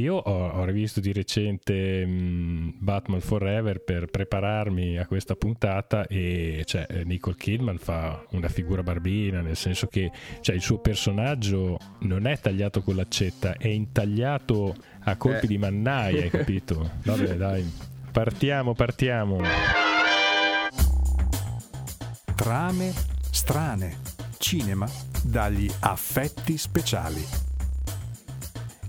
io ho, ho rivisto di recente mh, mm, Batman Forever per prepararmi a questa puntata e cioè, Nicole Kidman fa una figura barbina, nel senso che cioè, il suo personaggio non è tagliato con l'accetta, è intagliato a colpi eh. di mannaia, hai capito? Vabbè, dai, partiamo, partiamo. Trame strane, cinema dagli affetti speciali.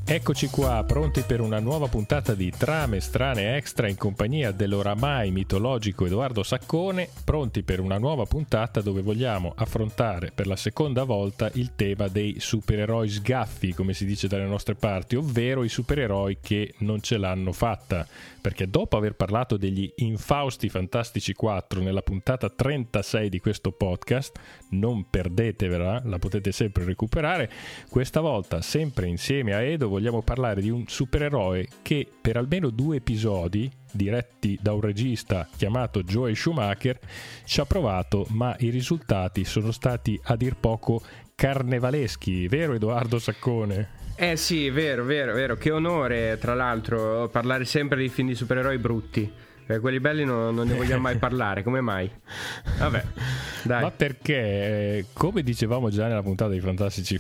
Eccoci qua, pronti per una nuova puntata di Trame strane extra in compagnia dell'oramai mitologico Edoardo Saccone, pronti per una nuova puntata dove vogliamo affrontare per la seconda volta il tema dei supereroi sgaffi, come si dice dalle nostre parti, ovvero i supereroi che non ce l'hanno fatta, perché dopo aver parlato degli infausti Fantastici 4 nella puntata 36 di questo podcast, non perdetevela, la potete sempre recuperare, questa volta sempre insieme a Edo vogliamo parlare di un supereroe che per almeno due episodi diretti da un regista chiamato Joe Schumacher ci ha provato ma i risultati sono stati a dir poco carnevaleschi, vero Edoardo Saccone? Eh sì, vero, vero, vero, che onore tra l'altro parlare sempre di film di supereroi brutti. Eh, quelli belli no, non ne vogliamo mai parlare, come mai? Vabbè, dai. Ma perché, come dicevamo già nella puntata dei Fantastici,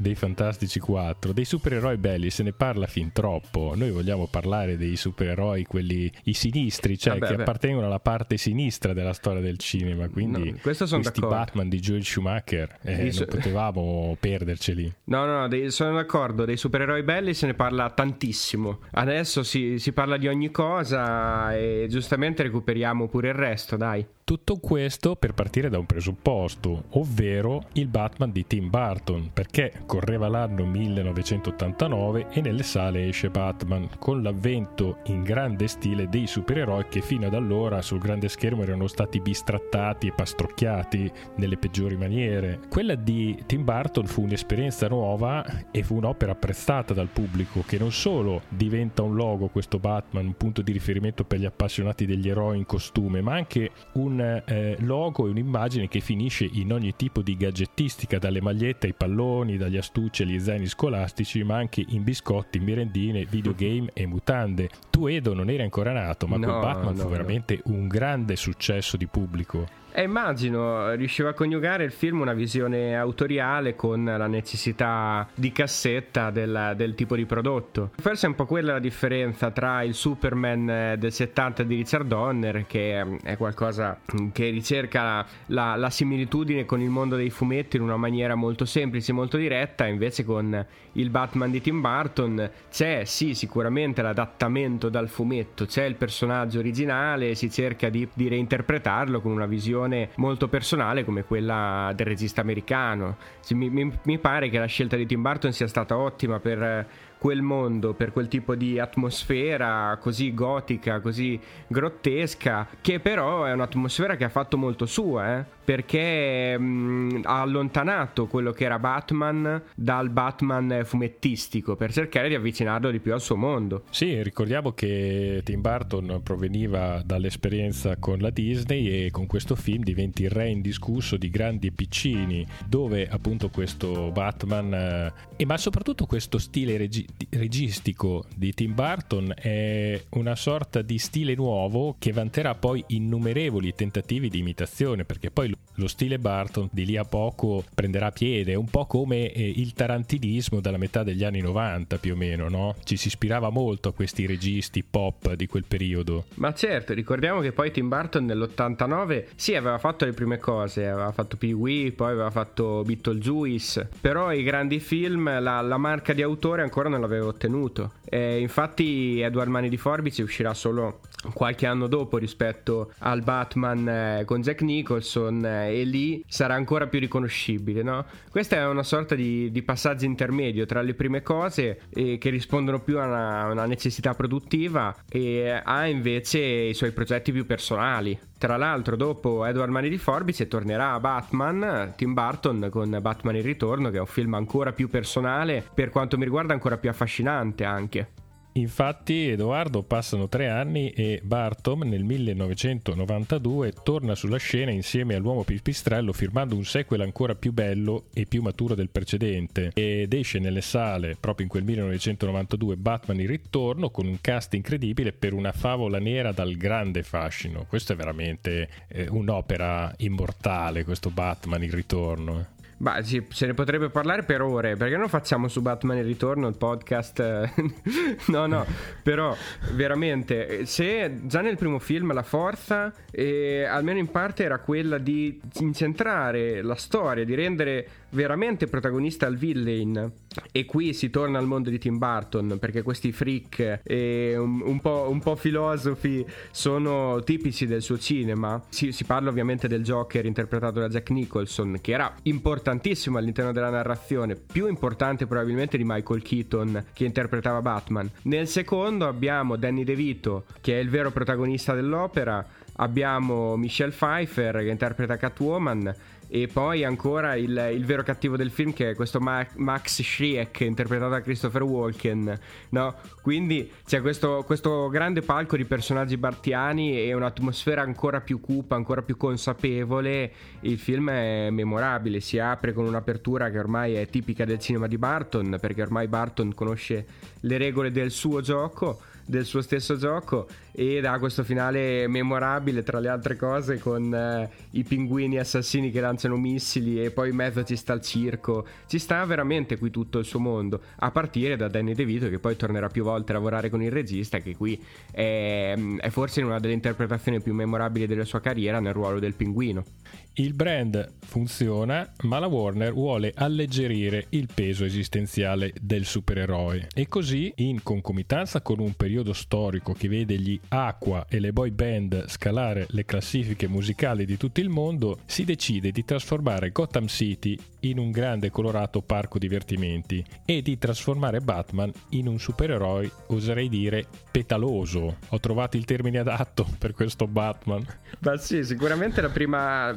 dei Fantastici 4, dei supereroi belli se ne parla fin troppo. Noi vogliamo parlare dei supereroi, quelli i sinistri, cioè vabbè, che vabbè. appartengono alla parte sinistra della storia del cinema. Quindi no, questi d'accordo. Batman di Joel Schumacher eh, su- non potevamo perderceli. No, no, dei, sono d'accordo. Dei supereroi belli se ne parla tantissimo. Adesso si, si parla di ogni cosa e giustamente recuperiamo pure il resto, dai. Tutto questo per partire da un presupposto, ovvero il Batman di Tim Burton, perché correva l'anno 1989 e nelle sale esce Batman, con l'avvento in grande stile dei supereroi che fino ad allora sul grande schermo erano stati bistrattati e pastrocchiati nelle peggiori maniere. Quella di Tim Burton fu un'esperienza nuova e fu un'opera apprezzata dal pubblico, che non solo diventa un logo questo Batman, un punto di riferimento per gli appassionati degli eroi in costume, ma anche un un eh, logo e un'immagine che finisce in ogni tipo di gadgettistica, dalle magliette ai palloni, dagli astucci agli zaini scolastici, ma anche in biscotti, merendine, videogame e mutande. Tu Edo non eri ancora nato, ma no, con Batman no, fu veramente no. un grande successo di pubblico. E immagino riusciva a coniugare il film una visione autoriale con la necessità di cassetta del, del, tipo di prodotto. Forse è un po' quella la differenza tra il Superman del 70 di Richard Donner, che è qualcosa che ricerca la, la similitudine con il mondo dei fumetti in una maniera molto semplice, molto diretta, invece con il Batman di Tim Burton c'è sì sicuramente l'adattamento dal fumetto, c'è il personaggio originale, si cerca di, di reinterpretarlo con una visione visione molto personale come quella del regista americano. Mi, mi, mi, pare che la scelta di Tim Burton sia stata ottima per quel mondo, per quel tipo di atmosfera così gotica, così grottesca, che però è un'atmosfera che ha fatto molto sua, eh? perché mh, ha allontanato quello che era Batman dal Batman fumettistico per cercare di avvicinarlo di più al suo mondo. Sì, ricordiamo che Tim Burton proveniva dall'esperienza con la Disney e con questo film diventi il re indiscusso di grandi e piccini, dove appunto questo Batman, eh, ma soprattutto questo stile regi- registico di Tim Burton è una sorta di stile nuovo che vanterà poi innumerevoli tentativi di imitazione, perché poi lo stile Burton di lì a poco prenderà piede, un po' come eh, il tarantinismo dalla metà degli anni 90 più o meno, no? Ci si ispirava molto a questi registi pop di quel periodo. Ma certo, ricordiamo che poi Tim Burton nell'89 sì aveva fatto le prime cose, aveva fatto Pee-Wee, poi aveva fatto Beetlejuice, però i grandi film, la, la marca di autore ancora non l'aveva ottenuto. E infatti Edward Mani di Forbice uscirà solo qualche anno dopo rispetto al Batman eh, con Jack Nicholson eh, e lì sarà ancora più riconoscibile, no? Questa è una sorta di, di passaggio intermedio tra le prime cose eh, che rispondono più a una, una necessità produttiva e ha invece i suoi progetti più personali. Tra l'altro, dopo Edward Mani di Forbice tornerà a Batman, Tim Burton con Batman in ritorno, che è un film ancora più personale, per quanto mi riguarda ancora più affascinante anche. Infatti, Edoardo passano tre anni e Bartom nel 1992 torna sulla scena insieme all'uomo pipistrello firmando un sequel ancora più bello e più maturo del precedente ed esce nelle sale proprio in quel 1992 Batman il ritorno con un cast incredibile per una favola nera dal grande fascino. Questo è veramente eh, un'opera immortale, questo Batman il ritorno. Bah, sì, se ne potrebbe parlare per ore, perché non facciamo su Batman il ritorno il podcast? no, no, però veramente, se già nel primo film la forza, eh, almeno in parte, era quella di incentrare la storia, di rendere veramente protagonista il villain. E qui si torna al mondo di Tim Burton perché questi freak e un, un, po', un po', filosofi sono tipici del suo cinema. Si, si, parla ovviamente del Joker interpretato da Jack Nicholson, che era importantissimo all'interno della narrazione, più importante probabilmente di Michael Keaton che interpretava Batman. Nel secondo abbiamo Danny DeVito, che è il vero protagonista dell'opera. Abbiamo Michelle Pfeiffer che interpreta Catwoman e poi ancora il, il, vero cattivo del film che è questo Ma- Max Schreck interpretato da Christopher Walken no? quindi c'è questo, questo, grande palco di personaggi bartiani e un'atmosfera ancora più cupa ancora più consapevole il film è memorabile si apre con un'apertura che ormai è tipica del cinema di Barton perché ormai Barton conosce le regole del suo gioco del suo stesso gioco ed ha questo finale memorabile tra le altre cose con eh, i pinguini assassini che lanciano missili e poi in mezzo ci sta il circo. Ci sta veramente qui tutto il suo mondo a partire da Danny DeVito che poi tornerà più volte a lavorare con il regista che qui è, è forse una delle interpretazioni più memorabili della sua carriera nel ruolo del pinguino il brand funziona, ma la Warner vuole alleggerire il peso esistenziale del supereroe e così, in concomitanza con un periodo storico che vede gli Aqua e le boy band scalare le classifiche musicali di tutto il mondo, si decide di trasformare Gotham City in un grande colorato parco divertimenti e di trasformare Batman in un supereroe, oserei dire, petaloso. Ho trovato il termine adatto per questo Batman. Ma sì, sicuramente la prima,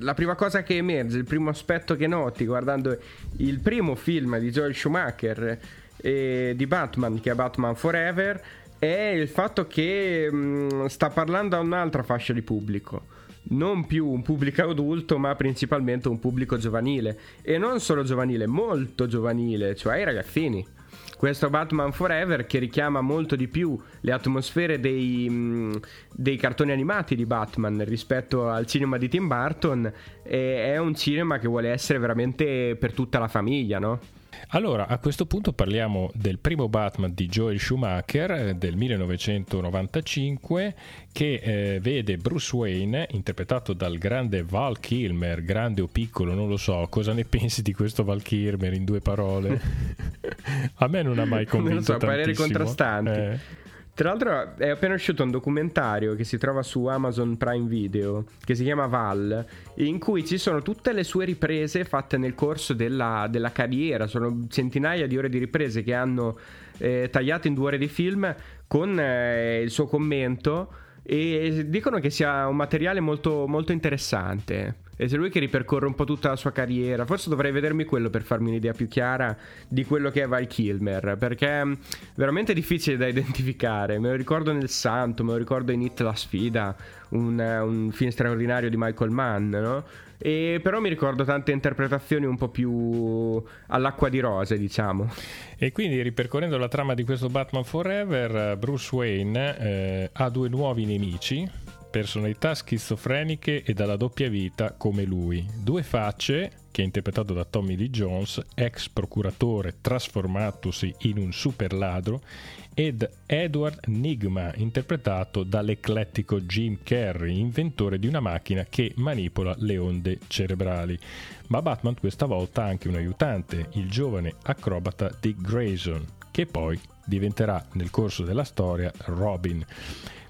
la prima cosa che emerge, il primo aspetto che noti guardando il primo film di Joel Schumacher eh, di Batman, che è Batman Forever, è il fatto che mh, mm, sta parlando a un'altra fascia di pubblico non più un pubblico adulto, ma principalmente un pubblico giovanile. E non solo giovanile, molto giovanile, cioè i ragazzini. Questo Batman Forever che richiama molto di più le atmosfere dei, mm, dei cartoni animati di Batman rispetto al cinema di Tim Burton è un cinema che vuole essere veramente per tutta la famiglia, no? Allora, a questo punto parliamo del primo Batman di Joel Schumacher eh, del 1995 che eh, vede Bruce Wayne interpretato dal grande Val Kilmer, grande o piccolo, non lo so, cosa ne pensi di questo Val Kilmer in due parole? a me non ha mai convinto non so, tantissimo. pareri contrastanti. Eh. Tra l'altro è appena uscito un documentario che si trova su Amazon Prime Video, che si chiama Val, in cui ci sono tutte le sue riprese fatte nel corso della, della carriera, sono centinaia di ore di riprese che hanno eh, tagliato in due ore di film con eh, il suo commento e dicono che sia un materiale molto, molto interessante. E se lui che ripercorre un po' tutta la sua carriera. Forse dovrei vedermi quello per farmi un'idea più chiara di quello che è Val Kilmer. Perché è veramente difficile da identificare. Me lo ricordo nel Santo, me lo ricordo in Hit la sfida, un, un film straordinario di Michael Mann, no? E però mi ricordo tante interpretazioni un po' più all'acqua di rose, diciamo. E quindi ripercorrendo la trama di questo Batman Forever, Bruce Wayne eh, ha due nuovi nemici personalità schizofreniche e dalla doppia vita come lui. Due facce, che è interpretato da Tommy Lee Jones, ex procuratore trasformatosi in un super ladro, ed Edward Nigma, interpretato dall'eclettico Jim Carrey, inventore di una macchina che manipola le onde cerebrali. Ma Batman questa volta ha anche un aiutante, il giovane acrobata Dick Grayson, che poi diventerà nel corso della storia Robin.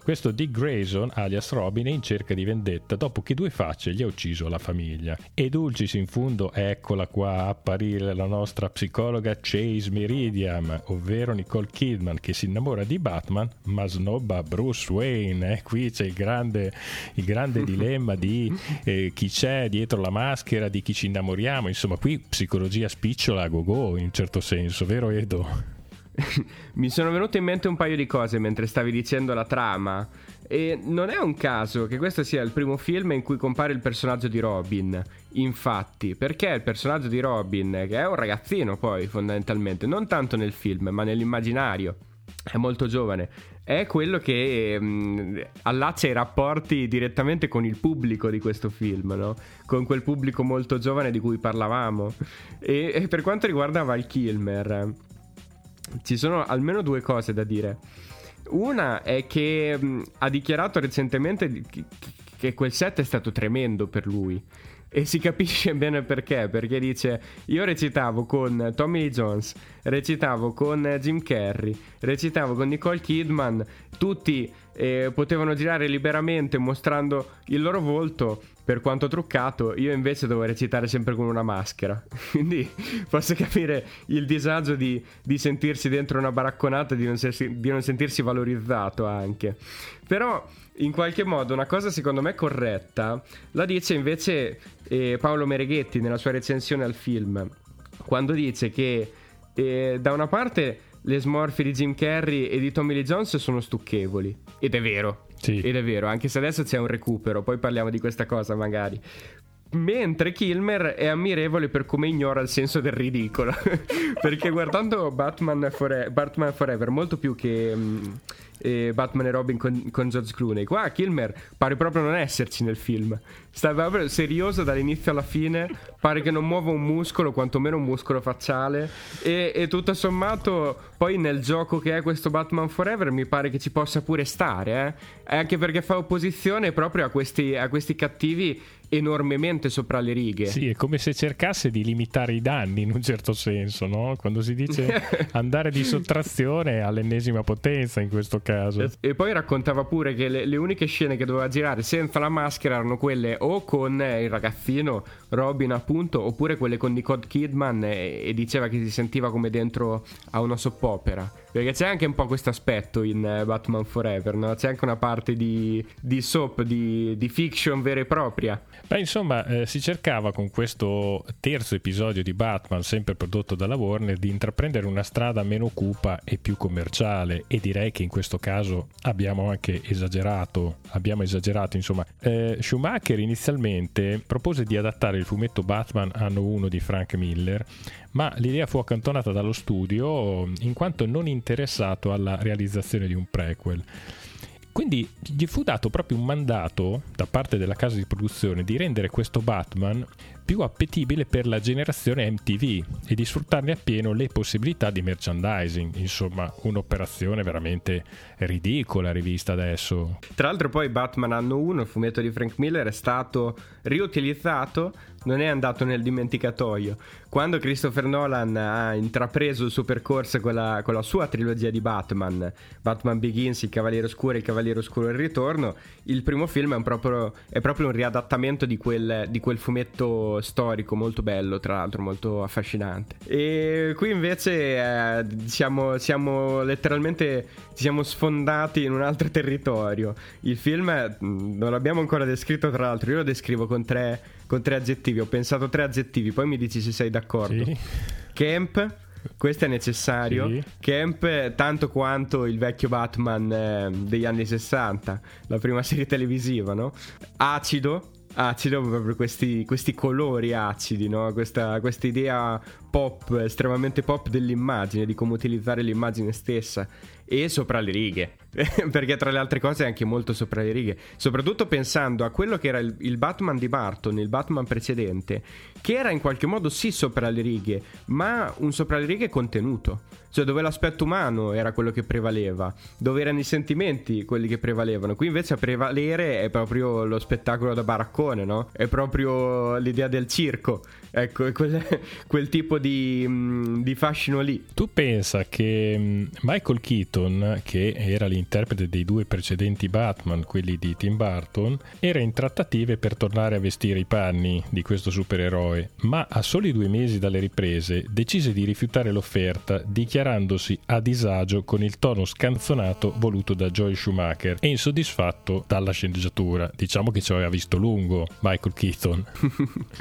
Questo Dick Grayson, alias Robin, è in cerca di vendetta dopo che due facce gli ha ucciso la famiglia. E dulcis in fondo, eccola qua a apparire la nostra psicologa Chase Meridian, ovvero Nicole Kidman, che si innamora di Batman ma snobba Bruce Wayne. Eh, qui c'è il grande, il grande dilemma di eh, chi c'è dietro la maschera, di chi ci innamoriamo. Insomma, qui psicologia spicciola a go-go in un certo senso, vero Edo? mi sono venute in mente un paio di cose mentre stavi dicendo la trama. E non è un caso che questo sia il primo film in cui compare il personaggio di Robin. Infatti, perché il personaggio di Robin, che è un ragazzino poi fondamentalmente, non tanto nel film, ma nell'immaginario, è molto giovane, è quello che mh, allaccia i rapporti direttamente con il pubblico di questo film, no? con quel pubblico molto giovane di cui parlavamo. E, e per quanto riguarda Val Kilmer, ci sono almeno due cose da dire. Una è che mh, ha dichiarato recentemente che, che quel set è stato tremendo per lui. E si capisce bene perché, perché dice io recitavo con Tommy Lee Jones, recitavo con Jim Carrey, recitavo con Nicole Kidman, tutti eh, potevano girare liberamente mostrando il loro volto per quanto truccato, io invece devo recitare sempre con una maschera. Quindi posso capire il disagio di, di sentirsi dentro una baracconata di, di non sentirsi valorizzato anche. Però in qualche modo una cosa secondo me corretta la dice invece eh, Paolo Mereghetti nella sua recensione al film, quando dice che eh, da una parte le smorfie di Jim Carrey e di Tommy Lee Jones sono stucchevoli, ed è vero, sì. ed è vero, anche se adesso c'è un recupero, poi parliamo di questa cosa magari. Mentre Kilmer è ammirevole per come ignora il senso del ridicolo. Perché guardando Batman, Fore- Batman Forever, molto più che um, eh, Batman e Robin con, con, George Clooney, qua Kilmer pare proprio non esserci nel film. Sta proprio serioso dall'inizio alla fine. Pare che non muova un muscolo, quantomeno un muscolo facciale. E, e tutto sommato, poi nel gioco che è questo Batman Forever, mi pare che ci possa pure stare. Eh? Anche perché fa opposizione proprio a questi, a questi cattivi enormemente sopra le righe. Sì, è come se cercasse di limitare i danni in un certo senso, no? Quando si dice andare di sottrazione all'ennesima potenza in questo caso. E poi raccontava pure che le, le uniche scene che doveva girare senza la maschera erano quelle o con il ragazzino Robin appunto, oppure quelle con Nicole Kidman e, e diceva che si sentiva come dentro a una soppopera. Perché c'è anche un po' questo aspetto in eh, Batman Forever, no? C'è anche una parte di, di soap, di, di, fiction vera e propria. Beh, insomma, eh, si cercava con questo terzo episodio di Batman, sempre prodotto dalla Warner, di intraprendere una strada meno cupa e più commerciale. E direi che in questo caso abbiamo anche esagerato. Abbiamo esagerato, insomma. Eh, Schumacher inizialmente propose di adattare il fumetto Batman anno 1 di Frank Miller, ma l'idea fu accantonata dallo studio in quanto non interessato alla realizzazione di un prequel. Quindi gli fu dato proprio un mandato da parte della casa di produzione di rendere questo Batman più appetibile per la generazione MTV e di sfruttarne appieno le possibilità di merchandising. Insomma, un'operazione veramente ridicola rivista adesso. Tra l'altro poi Batman anno 1, il fumetto di Frank Miller, è stato riutilizzato, non è andato nel dimenticatoio. Quando Christopher Nolan ha intrapreso il suo percorso con la, con la sua trilogia di Batman, Batman Begins, Il Cavaliere Oscuro e Il Cavaliere Oscuro il Ritorno, il primo film è, proprio, è proprio un riadattamento di quel, di quel fumetto storico molto bello, tra l'altro molto affascinante. E qui invece eh, siamo, siamo, letteralmente siamo sfondati in un altro territorio. Il film mm, non l'abbiamo ancora descritto, tra l'altro, io lo descrivo con tre, con tre aggettivi. Ho pensato tre aggettivi, poi mi dici se sei d'accordo. Sì. Camp. Questo è necessario. Sì. Camp tanto quanto il vecchio Batman eh, degli anni 60, la prima serie televisiva, no? Acido, acido proprio questi, questi colori acidi, no? questa, questa idea pop, estremamente pop dell'immagine, di come utilizzare l'immagine stessa e sopra le righe, perché tra le altre cose è anche molto sopra le righe, soprattutto pensando a quello che era il, il, Batman di Barton, il Batman precedente, che era in qualche modo sì sopra le righe, ma un sopra le righe contenuto, cioè dove l'aspetto umano era quello che prevaleva, dove erano i sentimenti quelli che prevalevano, qui invece a prevalere è proprio lo spettacolo da baraccone, no? È proprio l'idea del circo, ecco, quel, quel tipo di, mm, di fascino lì. Tu pensa che mm, Michael Keaton Keaton, che era l'interprete dei due precedenti Batman, quelli di Tim Burton, era in trattative per tornare a vestire i panni di questo supereroe, ma a soli due mesi dalle riprese decise di rifiutare l'offerta dichiarandosi a disagio con il tono scanzonato voluto da Joel Schumacher e insoddisfatto dalla sceneggiatura. Diciamo che ci aveva visto lungo Michael Keaton.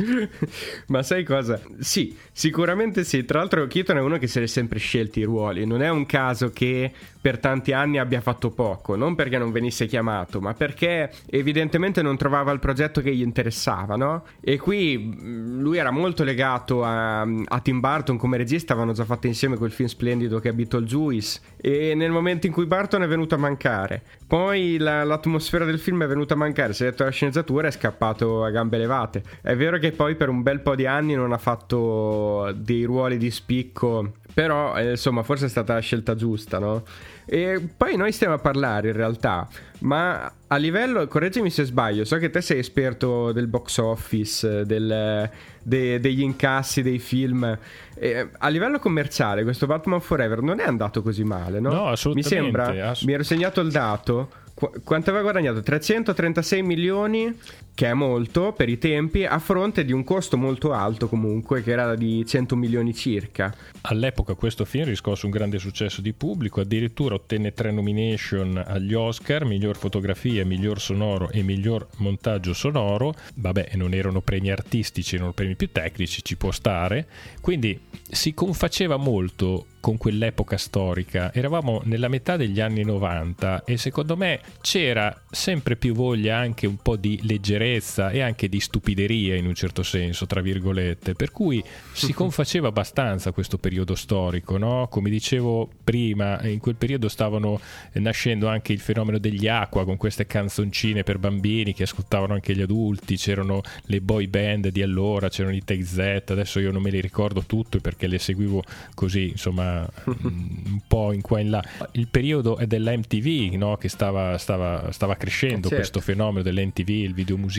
ma sai cosa? Sì, sicuramente sicuramente sì. Tra l'altro, Keaton è uno che se l'è sempre scelti i ruoli. Non è un caso che per tanti anni abbia fatto poco. Non perché non venisse chiamato, ma perché evidentemente non trovava il progetto che gli interessava, no? E qui mm, lui era molto legato a, a Tim Burton come regista. Avevano già fatto insieme quel film splendido che è Beetlejuice. E nel momento in cui Burton è venuto a mancare, poi la, l'atmosfera del film è venuta a mancare. Si è detto la sceneggiatura è scappato a gambe levate. È vero che poi per un bel po' di anni non ha fatto dei ruoli di spicco. Però, eh, insomma, forse è stata la scelta giusta, no? E poi noi stiamo a parlare in realtà, ma a livello, correggimi se sbaglio, so che te sei esperto del box office, del, de, degli incassi dei film. E a livello commerciale, questo Batman Forever non è andato così male, no? No, assolutamente. Mi sembra, ass- mi ero segnato il dato. Qu- quanto aveva guadagnato? 336 milioni che è molto per i tempi, a fronte di un costo molto alto comunque, che era di 100 milioni circa. All'epoca questo film riscosse un grande successo di pubblico, addirittura ottenne tre nomination agli Oscar, miglior fotografia, miglior sonoro e miglior montaggio sonoro. Vabbè, non erano premi artistici, erano premi più tecnici, ci può stare. Quindi si confaceva molto con quell'epoca storica. Eravamo nella metà degli anni 90 e secondo me c'era sempre più voglia anche un po' di leggerezza e anche di stupideria in un certo senso, tra virgolette, per cui si confaceva abbastanza questo periodo storico, no? Come dicevo prima, in quel periodo stavano nascendo anche il fenomeno degli acqua con queste canzoncine per bambini che ascoltavano anche gli adulti, c'erano le boy band di allora, c'erano i Take Z, adesso io non me li ricordo tutte perché le seguivo così, insomma, un po' in qua e in là. Il periodo è della MTV, no? Che stava, stava, stava crescendo Certo. questo fenomeno dell'MTV, il video musicale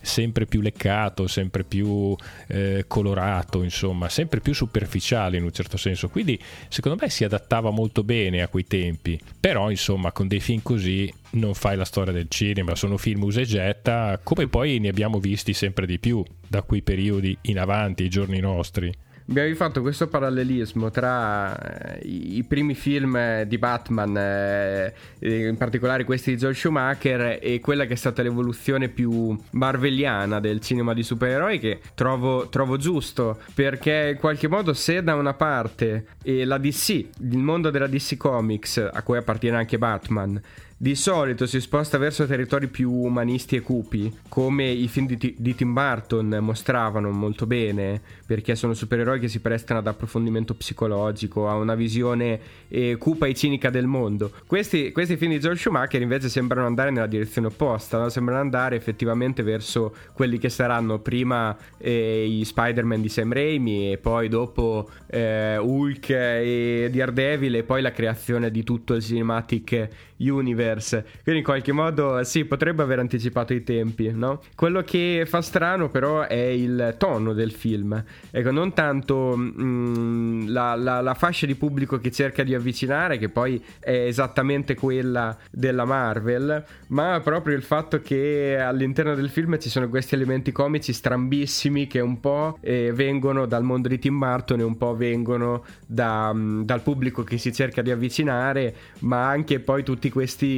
sempre più leccato, sempre più eh, colorato, insomma, sempre più superficiale in un certo senso. Quindi, secondo me, si adattava molto bene a quei tempi. Però, insomma, con dei film così non fai la storia del cinema, sono film usa e getta, come poi ne abbiamo visti sempre di più da quei periodi in avanti, ai giorni nostri. Abbiamo fatto questo parallelismo tra eh, i, primi film eh, di Batman, eh, in particolare questi di Joel Schumacher, e quella che è stata l'evoluzione più marveliana del cinema di supereroi, che trovo, trovo giusto, perché in qualche modo se da una parte la DC, il mondo della DC Comics, a cui appartiene anche Batman, di solito si sposta verso territori più umanisti e cupi, come i film di, Ti- di Tim Burton mostravano molto bene, perché sono supereroi che si prestano ad approfondimento psicologico, a una visione eh, cupa e cinica del mondo. Questi, questi film di Joel Schumacher invece sembrano andare nella direzione opposta, no? sembrano andare effettivamente verso quelli che saranno prima eh, i Spider-Man di Sam Raimi e poi dopo eh, Hulk e Daredevil e poi la creazione di tutto il cinematic universe. Quindi in qualche modo sì, potrebbe aver anticipato i tempi, no? Quello che fa strano però è il tono del film. Ecco, non tanto mm, la, la- la fascia di pubblico che cerca di avvicinare, che poi è esattamente quella della Marvel, ma proprio il fatto che all'interno del film ci sono questi elementi comici strambissimi che un po' eh, vengono dal mondo di Tim Burton e un po' vengono da, mm, dal pubblico che si cerca di avvicinare, ma anche poi tutti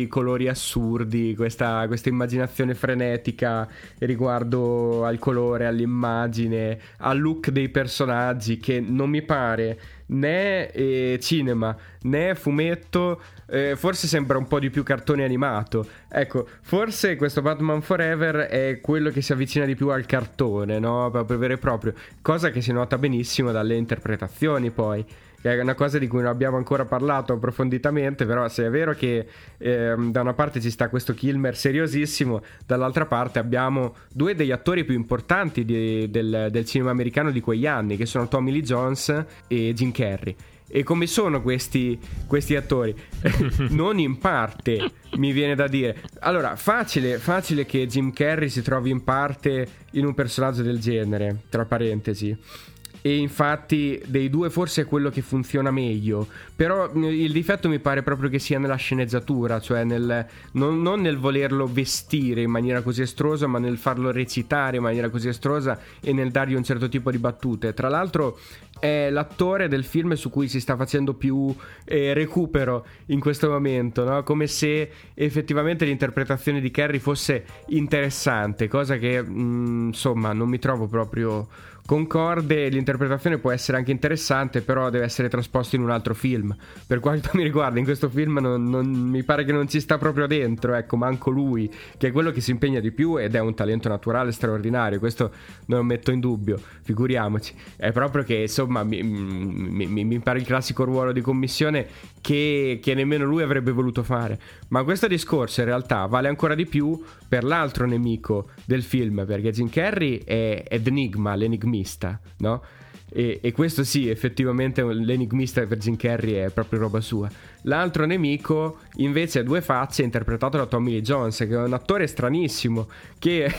colori assurdi, questa, questa immaginazione frenetica riguardo al colore, all'immagine, al look dei personaggi che non mi pare né eh, cinema né fumetto, eh, forse sembra un po' di più cartone animato. Ecco, forse questo Batman Forever è quello che si avvicina di più al cartone, no? Proprio vero e proprio, cosa che si nota benissimo dalle interpretazioni poi che è una cosa di cui non abbiamo ancora parlato approfonditamente, però se è vero che ehm, da una parte ci sta questo Kilmer seriosissimo, dall'altra parte abbiamo due degli attori più importanti di- del, del cinema americano di quegli anni, che sono Tommy Lee Jones e Jim Carrey. E come sono questi, questi attori? non in parte, mi viene da dire. Allora, facile, facile che Jim Carrey si trovi in parte in un personaggio del genere, tra parentesi. E infatti dei due forse è quello che funziona meglio. Però mh, il difetto mi pare proprio che sia nella sceneggiatura, cioè nel, non, non nel volerlo vestire in maniera così estrosa, ma nel farlo recitare in maniera così estrosa e nel dargli un certo tipo di battute. Tra l'altro è l'attore del film su cui si sta facendo più eh, recupero in questo momento, no? come se effettivamente l'interpretazione di Carrie fosse interessante, cosa che mh, insomma non mi trovo proprio concorde, l'interpretazione può essere anche interessante, però deve essere trasposto in un altro film. Per quanto mi riguarda, in questo film non, non, mi pare che non ci sta proprio dentro, ecco, manco lui, che è quello che si impegna di più ed è un talento naturale straordinario, questo non lo metto in dubbio, figuriamoci. È proprio che, insomma, mi, mi, mi, mi pare il classico ruolo di commissione che, che nemmeno lui avrebbe voluto fare. Ma questo discorso in realtà vale ancora di più per l'altro nemico del film, perché Jim Carrey è, è l'enigma, l'enigmista, no? E, e, questo sì, effettivamente l'enigmista per Jim Carrey è proprio roba sua. L'altro nemico invece ha due facce, interpretato da Tommy Lee Jones, che è un attore stranissimo, che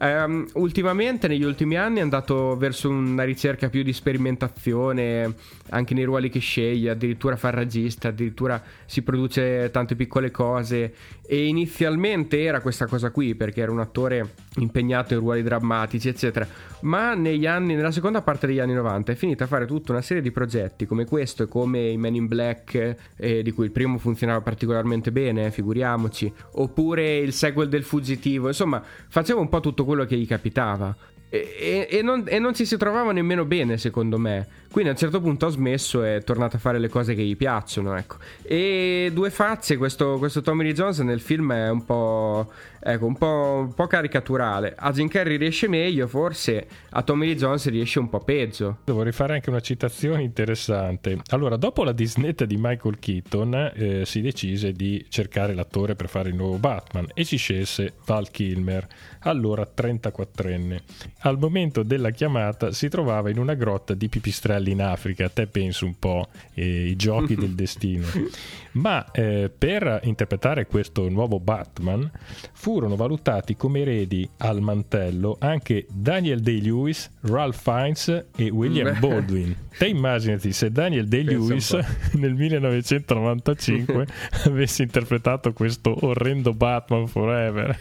um, ultimamente, negli ultimi anni, è andato verso una ricerca più di sperimentazione, anche nei ruoli che sceglie, addirittura farragista, addirittura si produce tante piccole cose. E inizialmente era questa cosa qui, perché era un attore impegnato in ruoli drammatici, eccetera. Ma negli anni, nella seconda parte degli anni 90 è finito a fare tutta una serie di progetti come questo e come i Men in Black. Eh, di cui il primo funzionava particolarmente bene, figuriamoci, oppure il sequel del fuggitivo, insomma, faceva un po' tutto quello che gli capitava. E, e, non, e, non, ci si trovava nemmeno bene, secondo me. Quindi a un certo punto ha smesso e è tornato a fare le cose che gli piacciono. Ecco. E due facce, questo, questo Tommy Lee Jones nel film è un po', ecco, un, po', un po' caricaturale. A Jim Carrey riesce meglio, forse a Tommy Lee Jones riesce un po' peggio. Vorrei fare anche una citazione interessante. Allora, dopo la disnetta di Michael Keaton, eh, si decise di cercare l'attore per fare il nuovo Batman e ci scelse Val Kilmer, allora 34enne. Al momento della chiamata si trovava in una grotta di pipistrelli in Africa, te pensi un po' eh, i giochi del destino. Ma eh, per interpretare questo nuovo Batman furono valutati come eredi al mantello anche Daniel Day-Lewis, Ralph Fiennes e William Baldwin. Te immaginati se Daniel Day-Lewis nel 1995 avesse interpretato questo orrendo Batman Forever.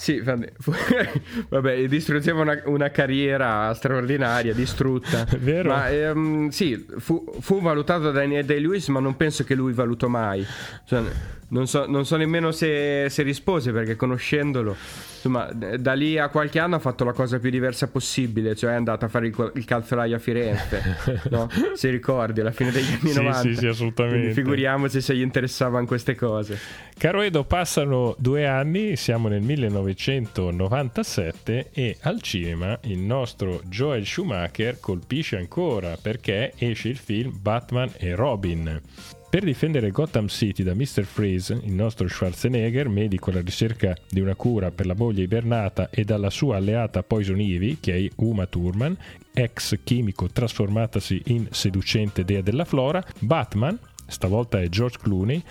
Sì, vabbè, distruggeva una, una, carriera straordinaria, distrutta. Vero? Ma ehm, sì, fu, fu, valutato da Daniel Day-Lewis, ma non penso che lui valutò mai. Cioè, non, so, non so, nemmeno se, se rispose, perché conoscendolo insomma, da lì a qualche anno ha fatto la cosa più diversa possibile, cioè è andato a fare il, il calzolaio a Firenze, no? Se ricordi, alla fine degli anni sì, 90. Sì, sì, assolutamente. Quindi figuriamoci se gli interessavano queste cose. Caro Edo, passano due anni, siamo nel 1997 e al cinema il nostro Joel Schumacher colpisce ancora perché esce il film Batman e Robin. Per difendere Gotham City da Mr. Freeze, il nostro Schwarzenegger, medico alla ricerca di una cura per la moglie ibernata, e dalla sua alleata Poison Ivy, che è Uma Thurman, ex chimico trasformatasi in seducente dea della flora, Batman, stavolta è George Clooney,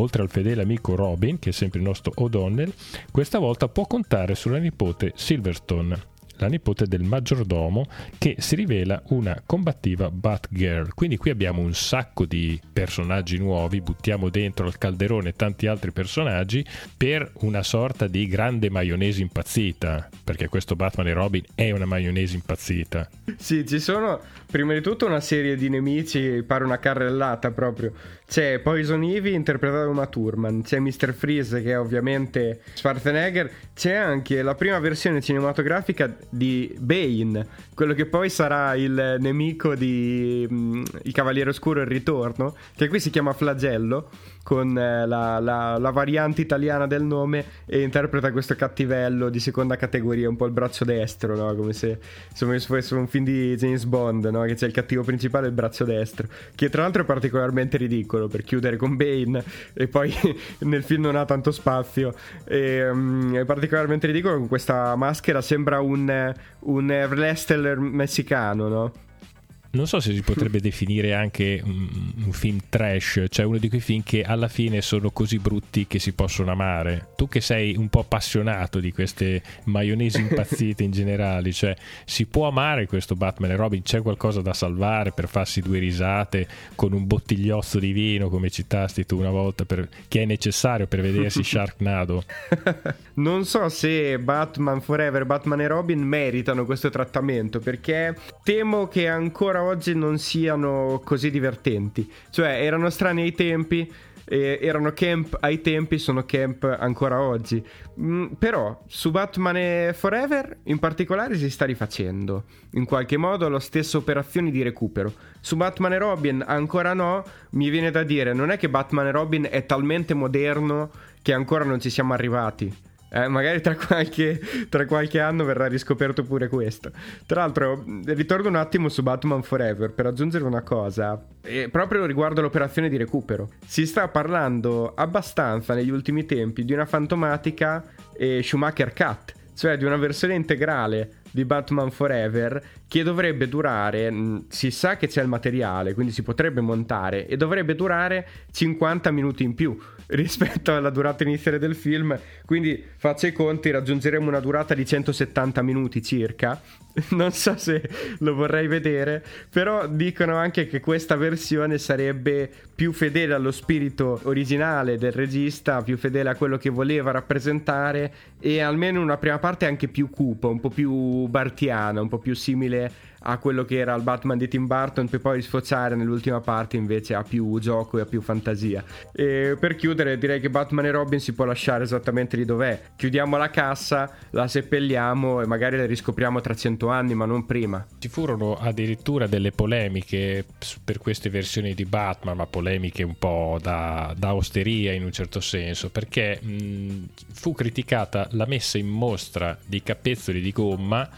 oltre al fedele amico Robin, che è sempre il nostro O'Donnell, questa volta può contare sulla nipote Silverstone la nipote del maggiordomo, che si rivela una combattiva Batgirl. Quindi qui abbiamo un sacco di personaggi nuovi, buttiamo dentro al calderone tanti altri personaggi per una sorta di grande maionese impazzita, perché questo Batman e Robin è una maionese impazzita. Sì, ci sono prima di tutto una serie di nemici, pare una carrellata proprio. C'è Poison Ivy interpretato da Uma Thurman, c'è Mr. Freeze che è ovviamente Schwarzenegger, c'è anche la prima versione cinematografica di Bane, quello che poi sarà il nemico di um, Il Cavaliere Oscuro Il Ritorno, che qui si chiama Flagello con eh, la, la, la, variante italiana del nome e interpreta questo cattivello di seconda categoria, un po' il braccio destro, no? come se fosse un film di James Bond, no? che c'è il cattivo principale e il braccio destro, che tra l'altro è particolarmente ridicolo per chiudere con Bane e poi nel film non ha tanto spazio, e, um, è particolarmente ridicolo con questa maschera, sembra un, un wrestler messicano, no? Non so se si potrebbe definire anche un, film trash, cioè uno di quei film che alla fine sono così brutti che si possono amare. Tu che sei un po' appassionato di queste maionesi impazzite in generale, cioè si può amare questo Batman e Robin, c'è qualcosa da salvare per farsi due risate con un bottigliozzo di vino come citasti tu una volta per, che è necessario per vedersi Sharknado. non so se Batman Forever, Batman e Robin meritano questo trattamento perché temo che ancora oggi non siano così divertenti. Cioè, erano strani ai tempi. E erano camp ai tempi, sono camp ancora oggi. Mm, però su Batman Forever in particolare si sta rifacendo in qualche modo la stessa operazione di recupero. Su Batman e Robin ancora no, mi viene da dire, non è che Batman e Robin è talmente moderno che ancora non ci siamo arrivati. Eh, magari tra qualche, tra qualche, anno verrà riscoperto pure questo. Tra l'altro, ritorno un attimo su Batman Forever per aggiungere una cosa, eh, proprio riguardo l'operazione di recupero. Si sta parlando abbastanza negli ultimi tempi di una fantomatica eh, Schumacher Cut, cioè di una versione integrale di Batman Forever che dovrebbe durare, mm, si sa che c'è il materiale, quindi si potrebbe montare e dovrebbe durare 50 minuti in più rispetto alla durata iniziale del film. Quindi faccio i conti, raggiungeremo una durata di 170 minuti circa. Non so se lo vorrei vedere, però dicono anche che questa versione sarebbe più fedele allo spirito originale del regista, più fedele a quello che voleva rappresentare e almeno una prima parte anche più cupa, un po' più bartiana, un po' più simile a quello che era il Batman di Tim Burton per poi sfociare nell'ultima parte invece a più gioco e a più fantasia. E per chiudere direi che Batman e Robin si può lasciare esattamente lì dov'è. Chiudiamo la cassa, la seppelliamo e magari la riscopriamo tra cento anni ma non prima. Ci furono addirittura delle polemiche per queste versioni di Batman, ma polemiche un po' da, da osteria in un certo senso, perché mh, fu criticata la messa in mostra di capezzoli di gomma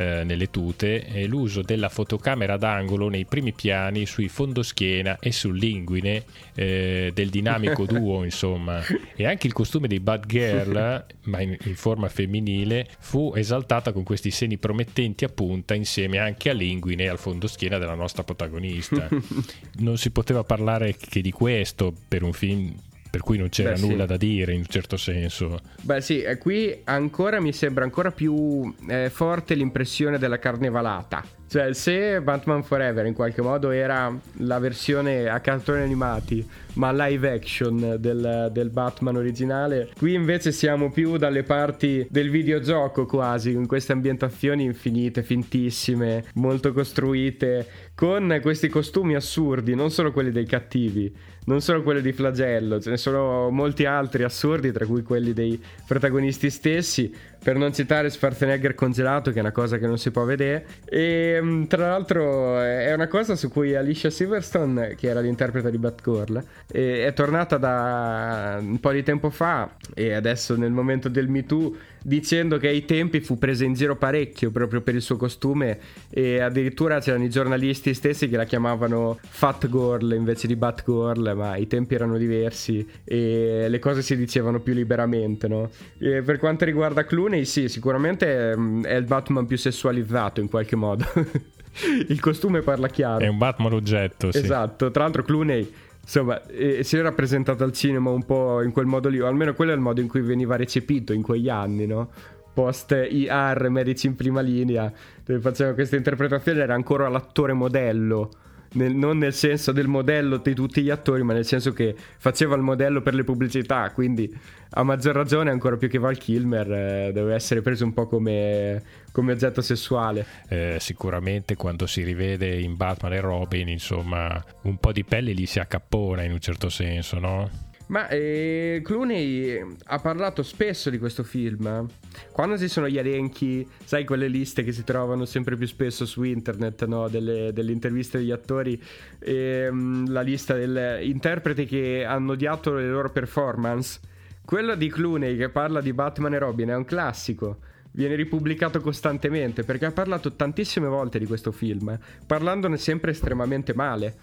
eh, nelle tute e l'uso della fotocamera d'angolo nei primi piani sui fondoschiena e sull'inguine eh, del dinamico duo insomma. E anche il costume dei Bad Girl ma in, in, forma femminile fu esaltata con questi seni promettenti a punta insieme anche all'inguine e al fondoschiena della nostra protagonista. Non si poteva parlare che di questo per un film per cui non c'era Beh, nulla sì. da dire in un certo senso. Beh sì, eh, qui ancora mi sembra ancora più eh, forte l'impressione della carnevalata. Cioè, se Batman Forever in qualche modo era la versione a cartoni animati, ma live action del, del, Batman originale, qui invece siamo più dalle parti del videogioco quasi, in queste ambientazioni infinite, fintissime, molto costruite, con questi costumi assurdi, non solo quelli dei cattivi, non solo quelli di Flagello, ce ne sono molti altri assurdi, tra cui quelli dei protagonisti stessi, per non citare Schwarzenegger congelato, che è una cosa che non si può vedere. E mm, tra l'altro è una cosa su cui Alicia Silverstone, che era l'interprete di Batgirl, è tornata da un po' di tempo fa e adesso nel momento del Me Too dicendo che ai tempi fu presa in giro parecchio proprio per il suo costume e addirittura c'erano i giornalisti stessi che la chiamavano Fat Girl invece di Batgirl, ma i tempi erano diversi e le cose si dicevano più liberamente, no? E per quanto riguarda Clooney, sì, sicuramente mm, è il Batman più sessualizzato in qualche modo. il costume parla chiaro. È un Batman oggetto, sì. Esatto, tra l'altro Clooney insomma, eh, si era presentato al cinema un po' in quel modo lì, o almeno quello è il modo in cui veniva recepito in quegli anni, no? Post IR, medici in prima linea, dove faceva questa interpretazione, era ancora l'attore modello nel, non nel senso del modello di tutti gli attori, ma nel senso che faceva il modello per le pubblicità, quindi a maggior ragione, ancora più che Val Kilmer, eh, deve essere preso un po' come, come oggetto sessuale. Eh, sicuramente quando si rivede in Batman e Robin, insomma, un po' di pelle gli si accappona in un certo senso, no? Ma eh, Clooney ha parlato spesso di questo film. Quando ci sono gli elenchi, sai, quelle liste che si trovano sempre più spesso su internet, no? delle, delle, interviste degli attori, ehm, la lista degli interpreti che hanno odiato le loro performance. Quello di Clooney che parla di Batman e Robin è un classico viene ripubblicato costantemente perché ha parlato tantissime volte di questo film, parlandone sempre estremamente male.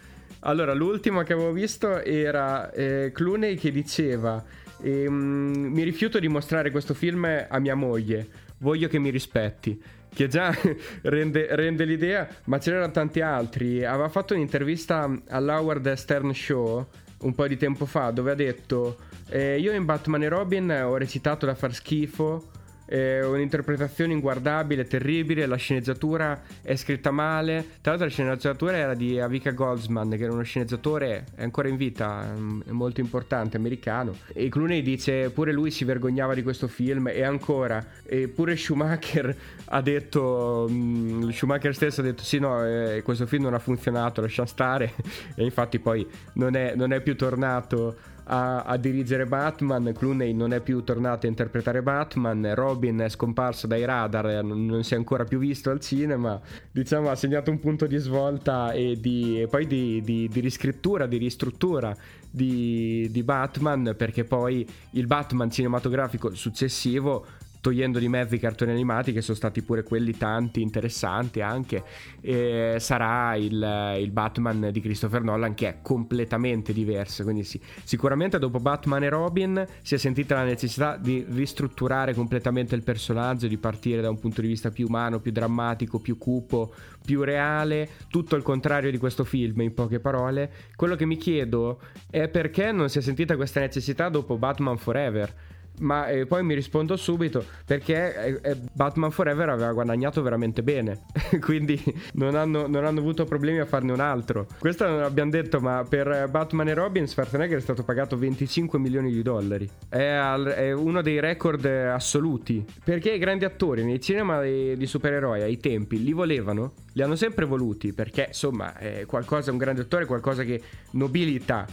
Allora, l'ultimo che avevo visto era eh, Clooney che diceva: ehm, Mi rifiuto di mostrare questo film a mia moglie, voglio che mi rispetti. Che già rende, rende, l'idea, ma ce n'erano tanti altri. Aveva fatto un'intervista all'Howard Stern Show un po' di tempo fa dove ha detto: eh, Io in Batman e Robin ho recitato da far schifo è un'interpretazione inguardabile, terribile, la sceneggiatura è scritta male. Tra l'altro la sceneggiatura era di Avika Goldsman, che era uno sceneggiatore, è ancora in vita, è molto importante, americano. E Clooney dice, pure lui si vergognava di questo film e ancora, e pure Schumacher ha detto, um, Schumacher stesso ha detto sì no, eh, questo film non ha funzionato, lascia stare. e infatti poi non è, non è più tornato a, a, dirigere Batman, Clooney non è più tornato a interpretare Batman, Robin è scomparso dai radar, non, non si è ancora più visto al cinema, diciamo ha segnato un punto di svolta e, di, e poi di, di, di, riscrittura, di ristruttura di, di Batman perché poi il Batman cinematografico successivo togliendo di mezzo i cartoni animati che sono stati pure quelli tanti interessanti anche eh, sarà il, il, Batman di Christopher Nolan che è completamente diverso. Quindi sì, sicuramente dopo Batman e Robin si è sentita la necessità di ristrutturare completamente il personaggio di partire da un punto di vista più umano più drammatico più cupo più reale tutto il contrario di questo film in poche parole. Quello che mi chiedo è perché non si è sentita questa necessità dopo Batman Forever ma eh, poi mi rispondo subito perché eh, eh Batman Forever aveva guadagnato veramente bene, quindi non hanno, non hanno, avuto problemi a farne un altro. Questo non l'abbiamo detto, ma per Batman e Robin Schwarzenegger è stato pagato 25 milioni di dollari. È, al, è uno dei record assoluti. Perché i grandi attori nei cinema di, di supereroi ai tempi li volevano, li hanno sempre voluti, perché insomma è qualcosa, un grande attore è qualcosa che nobilita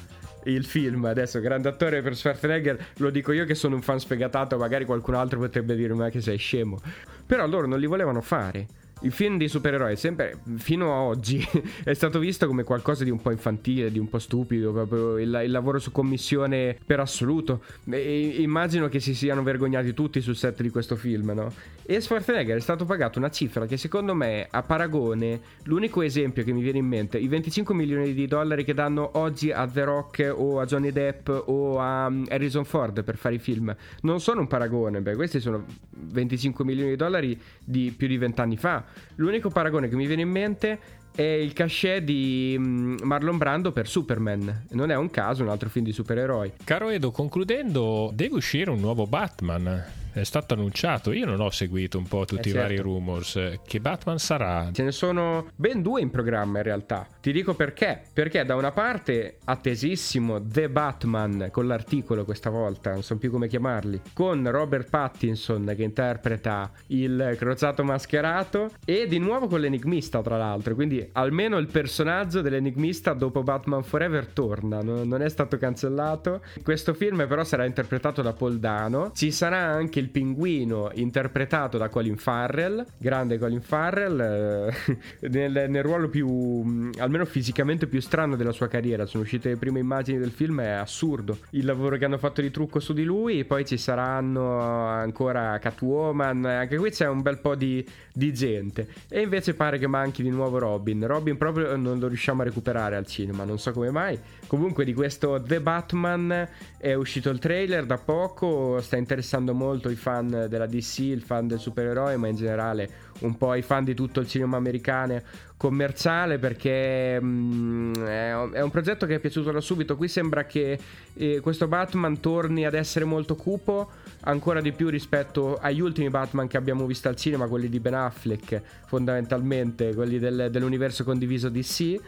il film. Adesso, grande attore per Schwarzenegger, lo dico io che sono un fan sfegatato, magari qualcun altro potrebbe dirmi che sei scemo. Però loro non li volevano fare il film di supereroi sempre fino a oggi è stato visto come qualcosa di un po' infantile, di un po' stupido, proprio il, il lavoro su commissione per assoluto. E, immagino che si siano vergognati tutti sul set di questo film, no? E Schwarzenegger è stato pagato una cifra che secondo me a paragone, l'unico esempio che mi viene in mente, i 25 milioni di dollari che danno oggi a The Rock o a Johnny Depp o a um, Harrison Ford per fare i film, non sono un paragone, beh questi sono 25 milioni di dollari di più di vent'anni fa L'unico paragone che mi viene in mente è il cachet di mm, Marlon Brando per Superman. Non è un caso, un altro film di supereroi. Caro Edo, concludendo, deve uscire un nuovo Batman è stato annunciato. Io non ho seguito un po' tutti eh, i certo. vari rumors. Che Batman sarà? Ce ne sono ben due in programma in realtà. Ti dico perché. Perché da una parte attesissimo The Batman con l'articolo questa volta, non so più come chiamarli, con Robert Pattinson che interpreta il crociato mascherato e di nuovo con l'enigmista tra l'altro. Quindi almeno il personaggio dell'enigmista dopo Batman Forever torna, non è stato cancellato. Questo film però sarà interpretato da Paul Dano. Ci sarà anche il pinguino interpretato da Colin Farrell, grande Colin Farrell, eh, nel, nel, ruolo più, mm, almeno fisicamente più strano della sua carriera. Sono uscite le prime immagini del film, è assurdo il lavoro che hanno fatto di trucco su di lui. Poi ci saranno ancora Catwoman, anche qui c'è un bel po' di, di gente. E invece pare che manchi di nuovo Robin. Robin proprio non lo riusciamo a recuperare al cinema, non so come mai. Comunque di questo The Batman è uscito il trailer da poco, sta interessando molto i fan della DC, il fan del supereroe, ma in generale un po' i fan di tutto il cinema americano commerciale perché mh, mm, è un progetto che è piaciuto da subito. Qui sembra che eh, questo Batman torni ad essere molto cupo, ancora di più rispetto agli ultimi Batman che abbiamo visto al cinema, quelli di Ben Affleck, fondamentalmente, quelli del, dell'universo condiviso DC.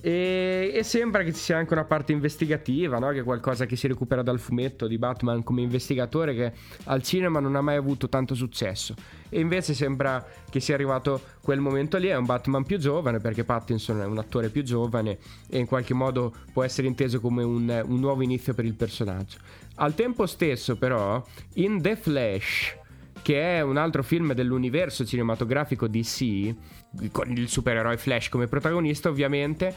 E, e, sembra che ci sia anche una parte investigativa, no? che è qualcosa che si recupera dal fumetto di Batman come investigatore che al cinema non ha mai avuto tanto successo. E invece sembra che sia arrivato quel momento lì, è un Batman più giovane perché Pattinson è un attore più giovane e in qualche modo può essere inteso come un, un nuovo inizio per il personaggio. Al tempo stesso però, in The Flash, che è un altro film dell'universo cinematografico DC, con il supereroe Flash come protagonista ovviamente,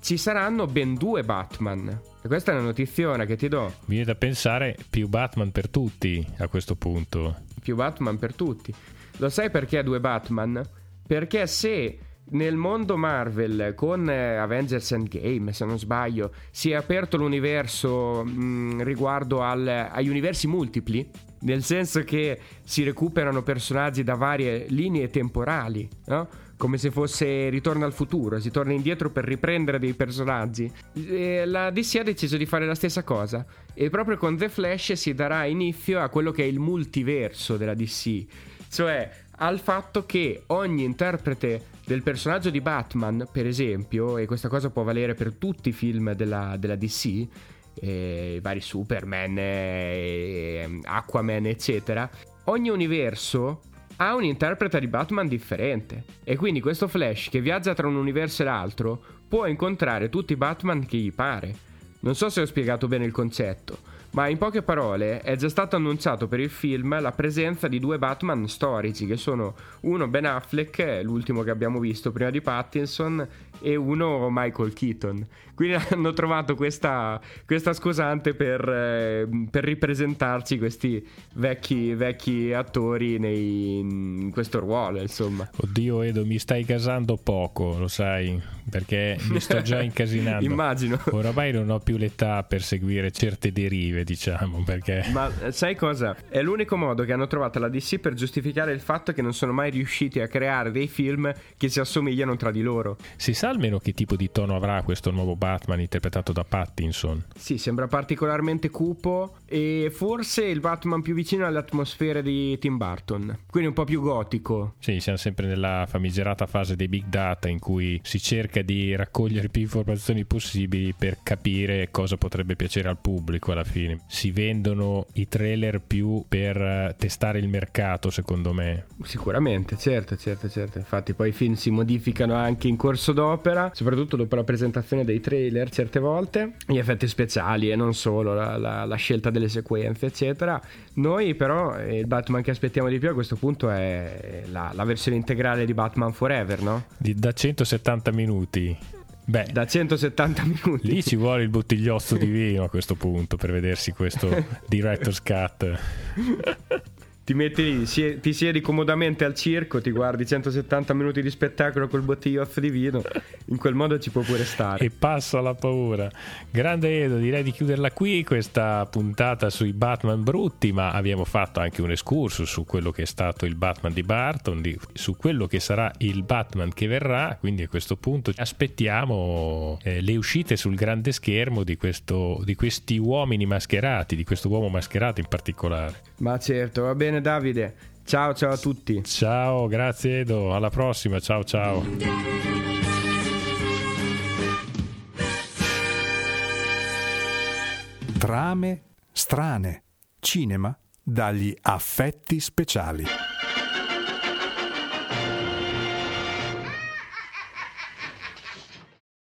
ci saranno ben due Batman. E questa è una notiziona che ti do. Viene da pensare più Batman per tutti a questo punto. Più Batman per tutti. Lo sai perché due Batman? Perché se nel mondo Marvel con eh, Avengers Endgame, se non sbaglio, si è aperto l'universo mh, mm, riguardo al, agli universi multipli, nel senso che si recuperano personaggi da varie linee temporali, no? come se fosse Ritorno al futuro, si torna indietro per riprendere dei personaggi. E la DC ha deciso di fare la stessa cosa e proprio con The Flash si darà inizio a quello che è il multiverso della DC, cioè al fatto che ogni interprete del personaggio di Batman, per esempio, e questa cosa può valere per tutti i film della, della DC, i vari Superman, eh, Aquaman, eccetera, ogni universo ha un interprete di Batman differente. E quindi questo Flash che viaggia tra un universo e l'altro può incontrare tutti i Batman che gli pare. Non so se ho spiegato bene il concetto, ma in poche parole è già stato annunciato per il film la presenza di due Batman storici, che sono uno Ben Affleck, l'ultimo che abbiamo visto prima di Pattinson, e uno Michael Keaton. Quindi hanno trovato questa, questa scusante per, eh, per, ripresentarci questi vecchi, vecchi attori nei, in questo ruolo, insomma. Oddio Edo, mi stai casando poco, lo sai, perché mi sto già incasinando. Immagino. Oramai non ho più l'età per seguire certe derive, diciamo, perché... Ma eh, sai cosa? È l'unico modo che hanno trovato la DC per giustificare il fatto che non sono mai riusciti a creare dei film che si assomigliano tra di loro. Si sa almeno che tipo di tono avrà questo nuovo Batman interpretato da Pattinson. Sì, sembra particolarmente cupo e forse il Batman più vicino alle atmosfere di Tim Burton, quindi un po' più gotico. Sì, siamo sempre nella famigerata fase dei big data in cui si cerca di raccogliere più informazioni possibili per capire cosa potrebbe piacere al pubblico alla fine. Si vendono i trailer più per testare il mercato, secondo me. Sicuramente, certo, certo, certo. Infatti poi i film si modificano anche in corso d'opera soprattutto dopo la presentazione dei trailer certe volte, gli effetti speciali e non solo, la, la, la scelta delle sequenze, eccetera. Noi però eh, il Batman che aspettiamo di più a questo punto è la, la versione integrale di Batman Forever, no? Di, da 170 minuti. Beh, da 170 minuti. Lì ci vuole il bottigliozzo di vino a questo punto per vedersi questo director's cut ti metti lì, ti siedi comodamente al circo, ti guardi 170 minuti di spettacolo col bottigliozzo di vino, in quel modo ci può pure stare. E passo alla paura. Grande Edo, direi di chiuderla qui questa puntata sui Batman brutti, ma abbiamo fatto anche un escurso su quello che è stato il Batman di Barton, di, su quello che sarà il Batman che verrà, quindi a questo punto aspettiamo eh, le uscite sul grande schermo di, questo, di questi uomini mascherati, di questo uomo mascherato in particolare. Ma certo, va bene Davide. Ciao ciao a tutti. Ciao, grazie Edo, alla prossima, ciao ciao. Trame strane. Cinema dagli affetti speciali.